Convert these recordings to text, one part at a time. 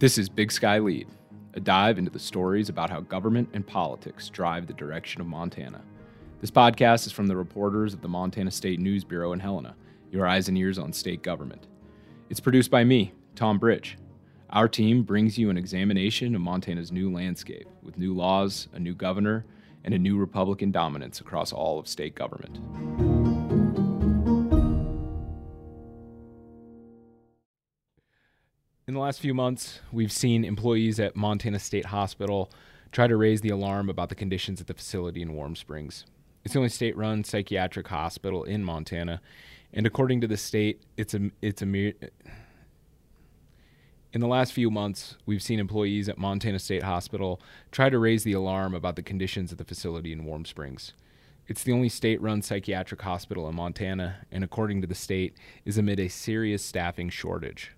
This is Big Sky Lede, a dive into the stories about how government and politics drive the direction of Montana. This podcast is from the reporters of the Montana State News Bureau in Helena, your eyes and ears on state government. It's produced by me, Tom Bridge. Our team brings you an examination of Montana's new landscape with new laws, a new governor, and a new Republican dominance across all of state government. In the last few months, we've seen employees at Montana State Hospital try to raise the alarm about the conditions at the facility in Warm Springs. It's the only state-run psychiatric hospital in Montana, and according to the state, it's a it's a mere. In the last few months, we've seen employees at Montana State Hospital try to raise the alarm about the conditions at the facility in Warm Springs. It's the only state run psychiatric hospital in Montana, and according to the state, is amid a serious staffing shortage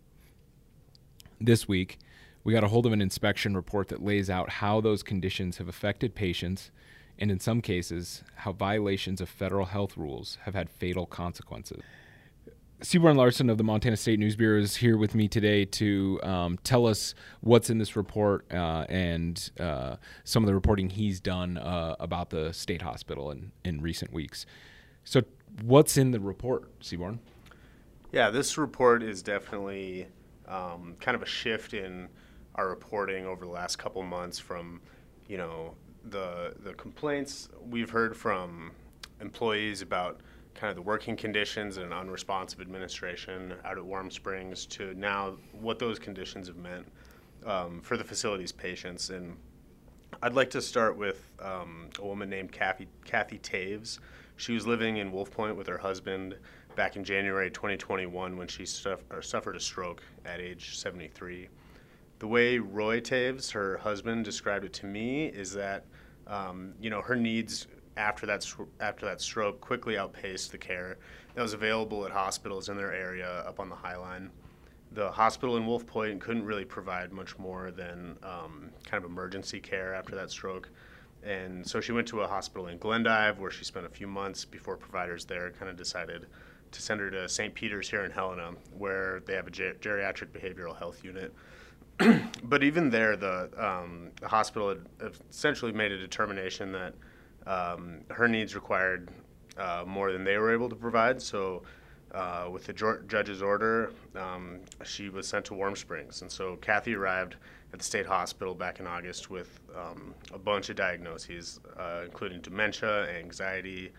this week, we got a hold of an inspection report that lays out how those conditions have affected patients, and in some cases, how violations of federal health rules have had fatal consequences. Seaborn Larson of the Montana State News Bureau is here with me today to um, tell us what's in this report uh, and uh, some of the reporting he's done uh, about the state hospital in, in recent weeks. So, what's in the report, Seaborn? Yeah, this report is definitely um, kind of a shift in our reporting over the last couple months from, you know, the the complaints we've heard from employees about kind of the working conditions and unresponsive administration out at Warm Springs to now what those conditions have meant um, for the facility's patients. And I'd like to start with um, a woman named Kathy, Kathy Taves. She was living in Wolf Point with her husband back in January 2021 when she suffered a stroke at age 73. The way Roy Taves, her husband, described it to me is that um, you know her needs after that after that stroke quickly outpaced the care that was available at hospitals in their area up on the High Line. The hospital in Wolf Point couldn't really provide much more than um, kind of emergency care after that stroke. And so she went to a hospital in Glendive where she spent a few months before providers there kind of decided to send her to St. Peter's here in Helena, where they have a ger- geriatric behavioral health unit. but even there, the, um, the, hospital had essentially made a determination that um, her needs required uh, more than they were able to provide. So, uh, with the judge's order, um, she was sent to Warm Springs. And so, Kathy arrived at the state hospital back in August with um, a bunch of diagnoses, uh, including dementia, anxiety,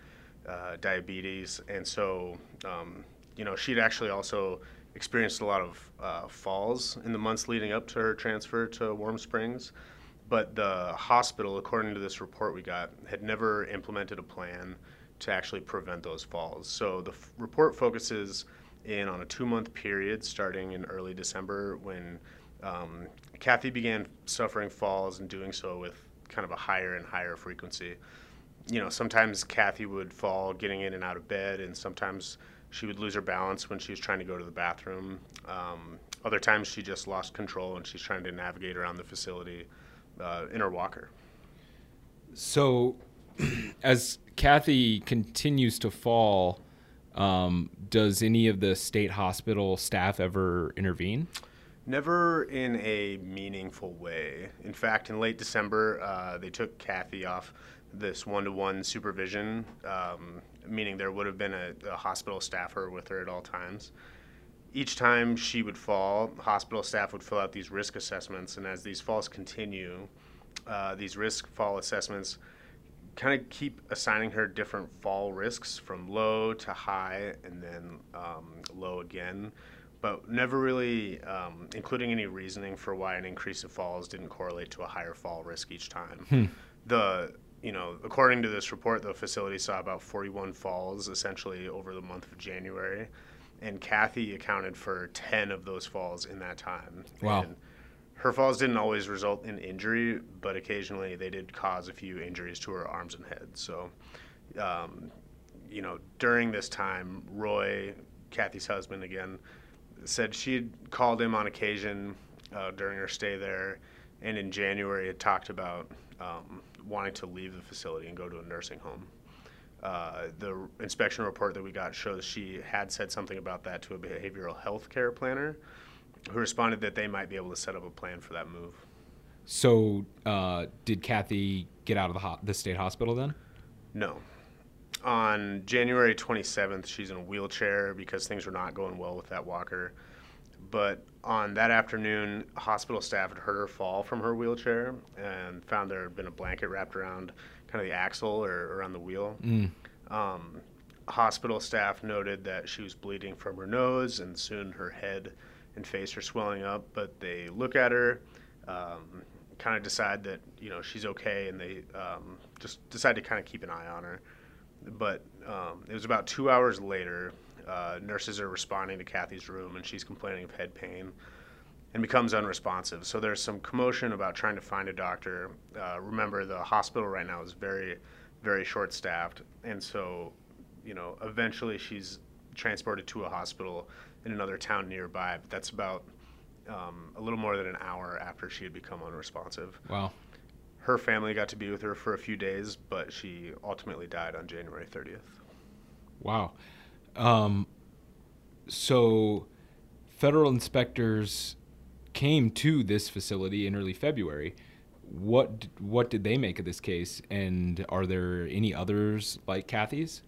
uh, diabetes, and so um, you know she'd actually also experienced a lot of uh, falls in the months leading up to her transfer to Warm Springs. But the hospital, according to this report we got, had never implemented a plan to actually prevent those falls. So the f- report focuses in on a two month period starting in early December when um, Kathy began suffering falls and doing so with kind of a higher and higher frequency you know, sometimes Kathy would fall getting in and out of bed, and sometimes she would lose her balance when she was trying to go to the bathroom. Um, other times she just lost control and she's trying to navigate around the facility uh, in her walker. So, as Kathy continues to fall, um, does any of the state hospital staff ever intervene? Never in a meaningful way. In fact, in late December, uh, they took Kathy off this one-to-one supervision, um, meaning there would have been a, a, hospital staffer with her at all times. Each time she would fall, hospital staff would fill out these risk assessments, and as these falls continue, uh, these risk fall assessments kind of keep assigning her different fall risks from low to high and then um, low again, but never really um, including any reasoning for why an increase of falls didn't correlate to a higher fall risk each time. Hmm. The you know, according to this report, the facility saw about 41 falls essentially over the month of January, and Kathy accounted for 10 of those falls in that time. Wow. And her falls didn't always result in injury, but occasionally they did cause a few injuries to her arms and head. So, um, you know, during this time, Roy, Kathy's husband again, said she'd called him on occasion uh, during her stay there, and in January had talked about um, wanting to leave the facility and go to a nursing home. Uh, the inspection report that we got shows she had said something about that to a behavioral health care planner, who responded that they might be able to set up a plan for that move. So, uh, did Kathy get out of the, ho- the state hospital then? No. On January 27th, she's in a wheelchair because things were not going well with that walker. But on that afternoon, hospital staff had heard her fall from her wheelchair and found there had been a blanket wrapped around kind of the axle or around the wheel. Mm. Um, hospital staff noted that she was bleeding from her nose and soon her head and face are swelling up. But they look at her, um, kind of decide that you know she's okay, and they um, just decide to kind of keep an eye on her. But um, it was about two hours later. Uh, nurses are responding to Kathy's room, and she's complaining of head pain and becomes unresponsive. So there's some commotion about trying to find a doctor. Uh, remember, the hospital right now is very, very short staffed. And so, you know, eventually she's transported to a hospital in another town nearby. But that's about um, a little more than an hour after she had become unresponsive. Wow. Her family got to be with her for a few days, but she ultimately died on January 30th. Wow. Um, so, federal inspectors came to this facility in early February. What what did they make of this case, and are there any others like Kathy's?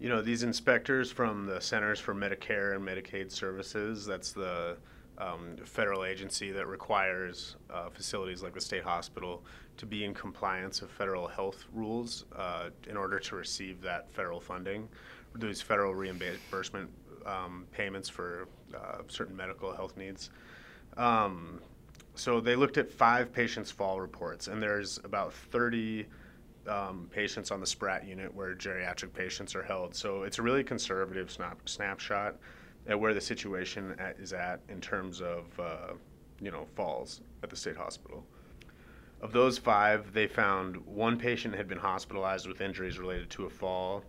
You know, these inspectors from the Centers for Medicare and Medicaid Services, that's the um, federal agency that requires uh, facilities like the state hospital to be in compliance of federal health rules uh, in order to receive that federal funding, those federal reimbursement um, payments for uh, certain medical health needs. Um, so they looked at five patients' fall reports, and there's about 30 um, patients on the Spratt unit where geriatric patients are held. So it's a really conservative snap, snapshot at where the situation at, is at in terms of uh, you know falls at the state hospital. Of those five, they found one patient had been hospitalized with injuries related to a fall,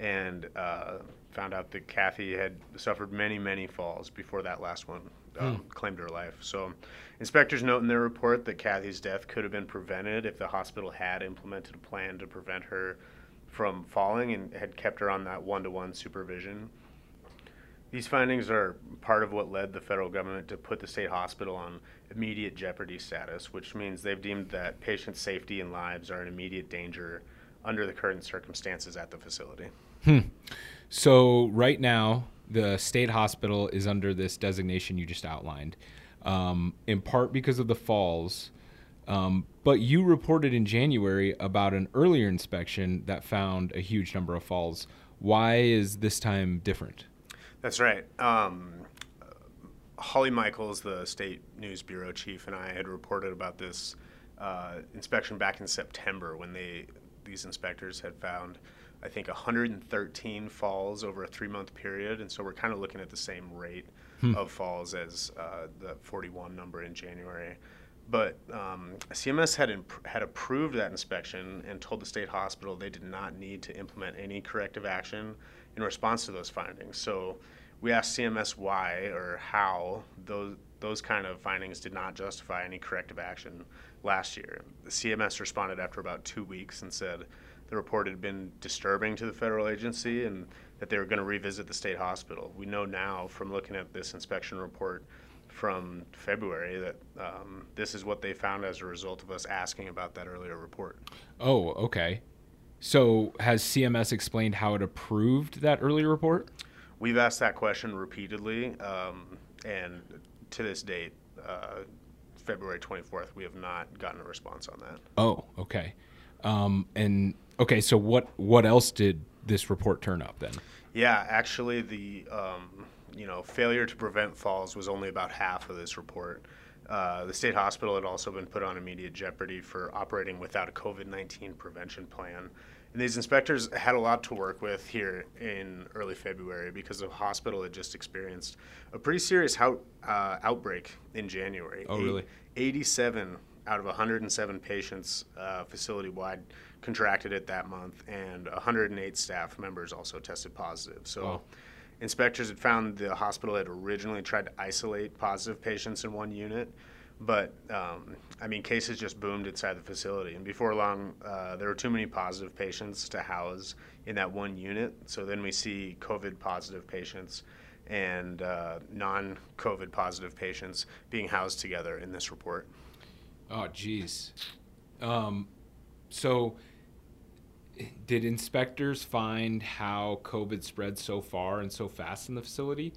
and uh, found out that Kathy had suffered many, many falls before that last one um, hmm. claimed her life. So, inspectors note in their report that Kathy's death could have been prevented if the hospital had implemented a plan to prevent her from falling and had kept her on that one to one supervision. These findings are part of what led the federal government to put the state hospital on immediate jeopardy status, which means they've deemed that patient safety and lives are in immediate danger under the current circumstances at the facility. Hmm. So, right now, the state hospital is under this designation you just outlined, um, in part because of the falls. Um, but you reported in January about an earlier inspection that found a huge number of falls. Why is this time different? That's right. Um, Holly Michels, the state news bureau chief, and I had reported about this uh, inspection back in September when they these inspectors had found, I think, 113 falls over a three-month period, and so we're kind of looking at the same rate hmm. of falls as uh, the 41 number in January. But um, CMS had imp- had approved that inspection and told the state hospital they did not need to implement any corrective action in response to those findings. So we asked CMS why or how those those kind of findings did not justify any corrective action last year. The CMS responded after about two weeks and said the report had been disturbing to the federal agency and that they were going to revisit the state hospital. We know now from looking at this inspection report from February that um, this is what they found as a result of us asking about that earlier report. Oh, okay. So has CMS explained how it approved that earlier report? We've asked that question repeatedly, um, and to this date, uh, February 24th, we have not gotten a response on that. Oh, okay. Um, and okay, so what what else did this report turn up then? Yeah, actually, the um, you know failure to prevent falls was only about half of this report. Uh, the state hospital had also been put on immediate jeopardy for operating without a COVID 19 prevention plan. And these inspectors had a lot to work with here in early February because the hospital had just experienced a pretty serious out, uh, outbreak in January. Oh, really? 87 out of 107 patients uh, facility wide contracted it that month, and 108 staff members also tested positive. So. Wow. Inspectors had found the hospital had originally tried to isolate positive patients in one unit, but um, I mean, cases just boomed inside the facility, and before long, uh, there were too many positive patients to house in that one unit. So then we see COVID positive patients and uh, non COVID positive patients being housed together in this report. Oh, geez. Um, so, did inspectors find how COVID spread so far and so fast in the facility?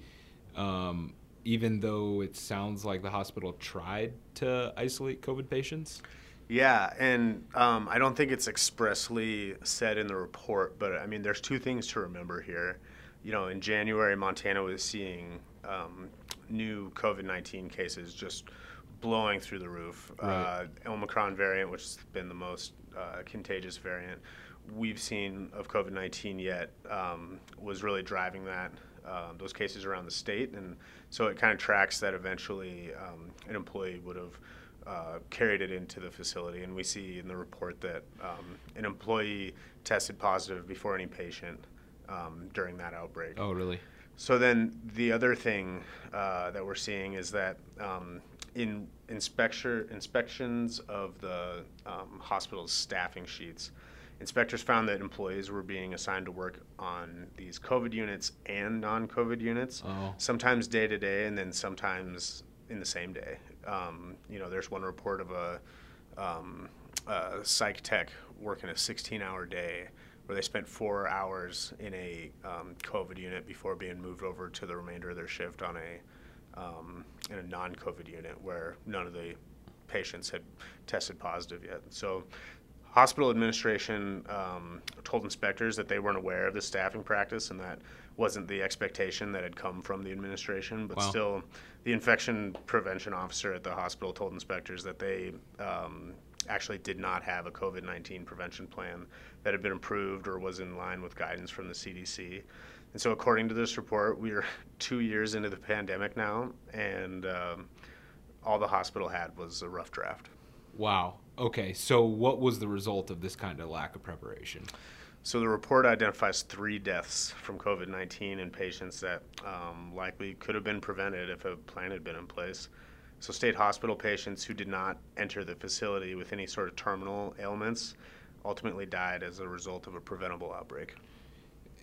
Um, even though it sounds like the hospital tried to isolate COVID patients? Yeah, and um, I don't think it's expressly said in the report, but I mean, there's two things to remember here. You know, in January, Montana was seeing um, new COVID 19 cases just blowing through the roof. Right. Uh, Omicron variant, which has been the most uh, contagious variant we've seen of COVID 19 yet, um, was really driving that. Uh, those cases around the state, and so it kind of tracks that eventually um, an employee would have uh, carried it into the facility. And we see in the report that um, an employee tested positive before any patient um, during that outbreak. Oh, really? So then the other thing uh, that we're seeing is that um, in inspection, inspections of the um, hospital's staffing sheets, Inspectors found that employees were being assigned to work on these COVID units and non COVID units, oh. sometimes day to day and then sometimes in the same day. Um, you know, there's one report of a, um, a psych tech working a 16 hour day where they spent four hours in a um, COVID unit before being moved over to the remainder of their shift on a um, in a non-COVID unit where none of the patients had tested positive yet. So hospital administration um, told inspectors that they weren't aware of the staffing practice and that wasn't the expectation that had come from the administration. But wow. still, the infection prevention officer at the hospital told inspectors that they um, actually did not have a COVID 19 prevention plan that had been approved or was in line with guidance from the CDC. And so, according to this report, we are two years into the pandemic now, and um, all the hospital had was a rough draft. Wow. Okay. So, what was the result of this kind of lack of preparation? So, the report identifies three deaths from COVID 19 in patients that um, likely could have been prevented if a plan had been in place. So, state hospital patients who did not enter the facility with any sort of terminal ailments ultimately died as a result of a preventable outbreak.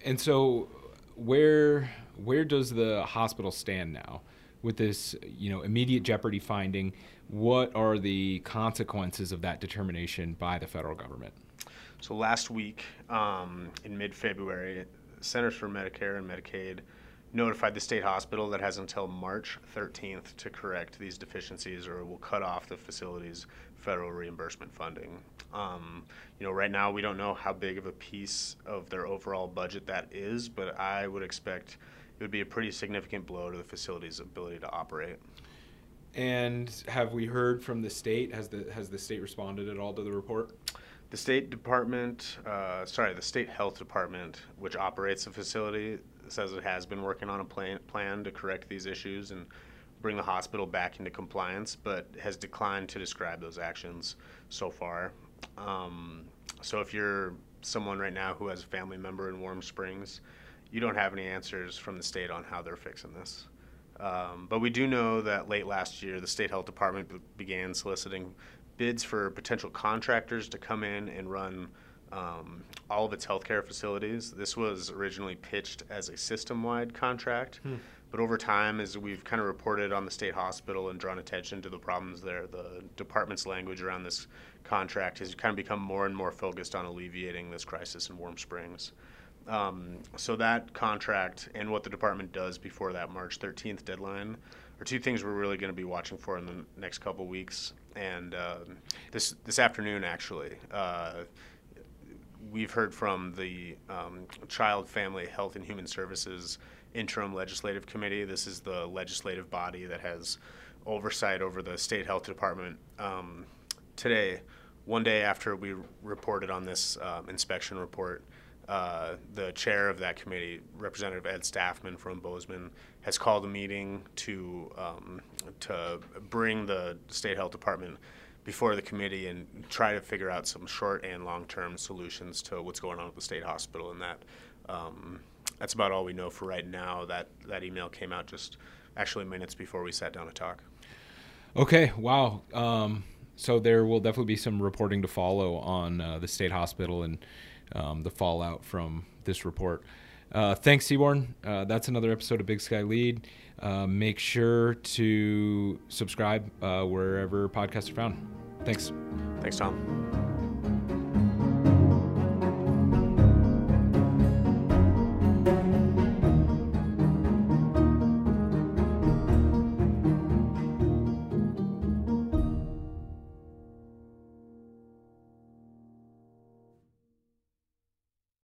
And so, where where does the hospital stand now with this, you know, immediate jeopardy finding? what are the consequences of that determination by the federal government? So last week, um, in mid-February, Centers for Medicare and Medicaid notified the state hospital that has until March 13th to correct these deficiencies or will cut off the facility's federal reimbursement funding. Um, you know, right now we don't know how big of a piece of their overall budget that is, but I would expect it would be a pretty significant blow to the facility's ability to operate. And have we heard from the state? Has the has the state responded at all to the report? The State Department, uh, sorry, the State Health Department, which operates the facility, says it has been working on a plan, plan to correct these issues and bring the hospital back into compliance, but has declined to describe those actions so far. Um, so if you're someone right now who has a family member in Warm Springs, you don't have any answers from the state on how they're fixing this. Um, but we do know that late last year, the state health department b- began soliciting bids for potential contractors to come in and run um, all of its healthcare facilities. This was originally pitched as a system wide contract, hmm. but over time, as we've kind of reported on the state hospital and drawn attention to the problems there, the department's language around this contract has kind of become more and more focused on alleviating this crisis in Warm Springs. Um, so that contract and what the department does before that March 13th deadline are two things we're really going to be watching for in the next couple weeks. And uh, this this afternoon, actually, uh, we've heard from the um, Child, Family, Health, and Human Services Interim Legislative Committee. This is the legislative body that has oversight over the state health department. Um, today, one day after we reported on this um, inspection report, uh, the chair of that committee, Representative Ed Stafman from Bozeman, has called a meeting to um, to bring the state health department before the committee and try to figure out some short and long term solutions to what's going on at the state hospital. And that um, that's about all we know for right now. That that email came out just actually minutes before we sat down to talk. Okay. Wow. Um, so there will definitely be some reporting to follow on uh, the state hospital and um, the fallout from this report. Uh, thanks, Seaborn. Uh, that's another episode of Big Sky Lede. Uh, make sure to subscribe uh, wherever podcasts are found. Thanks. Thanks, Tom.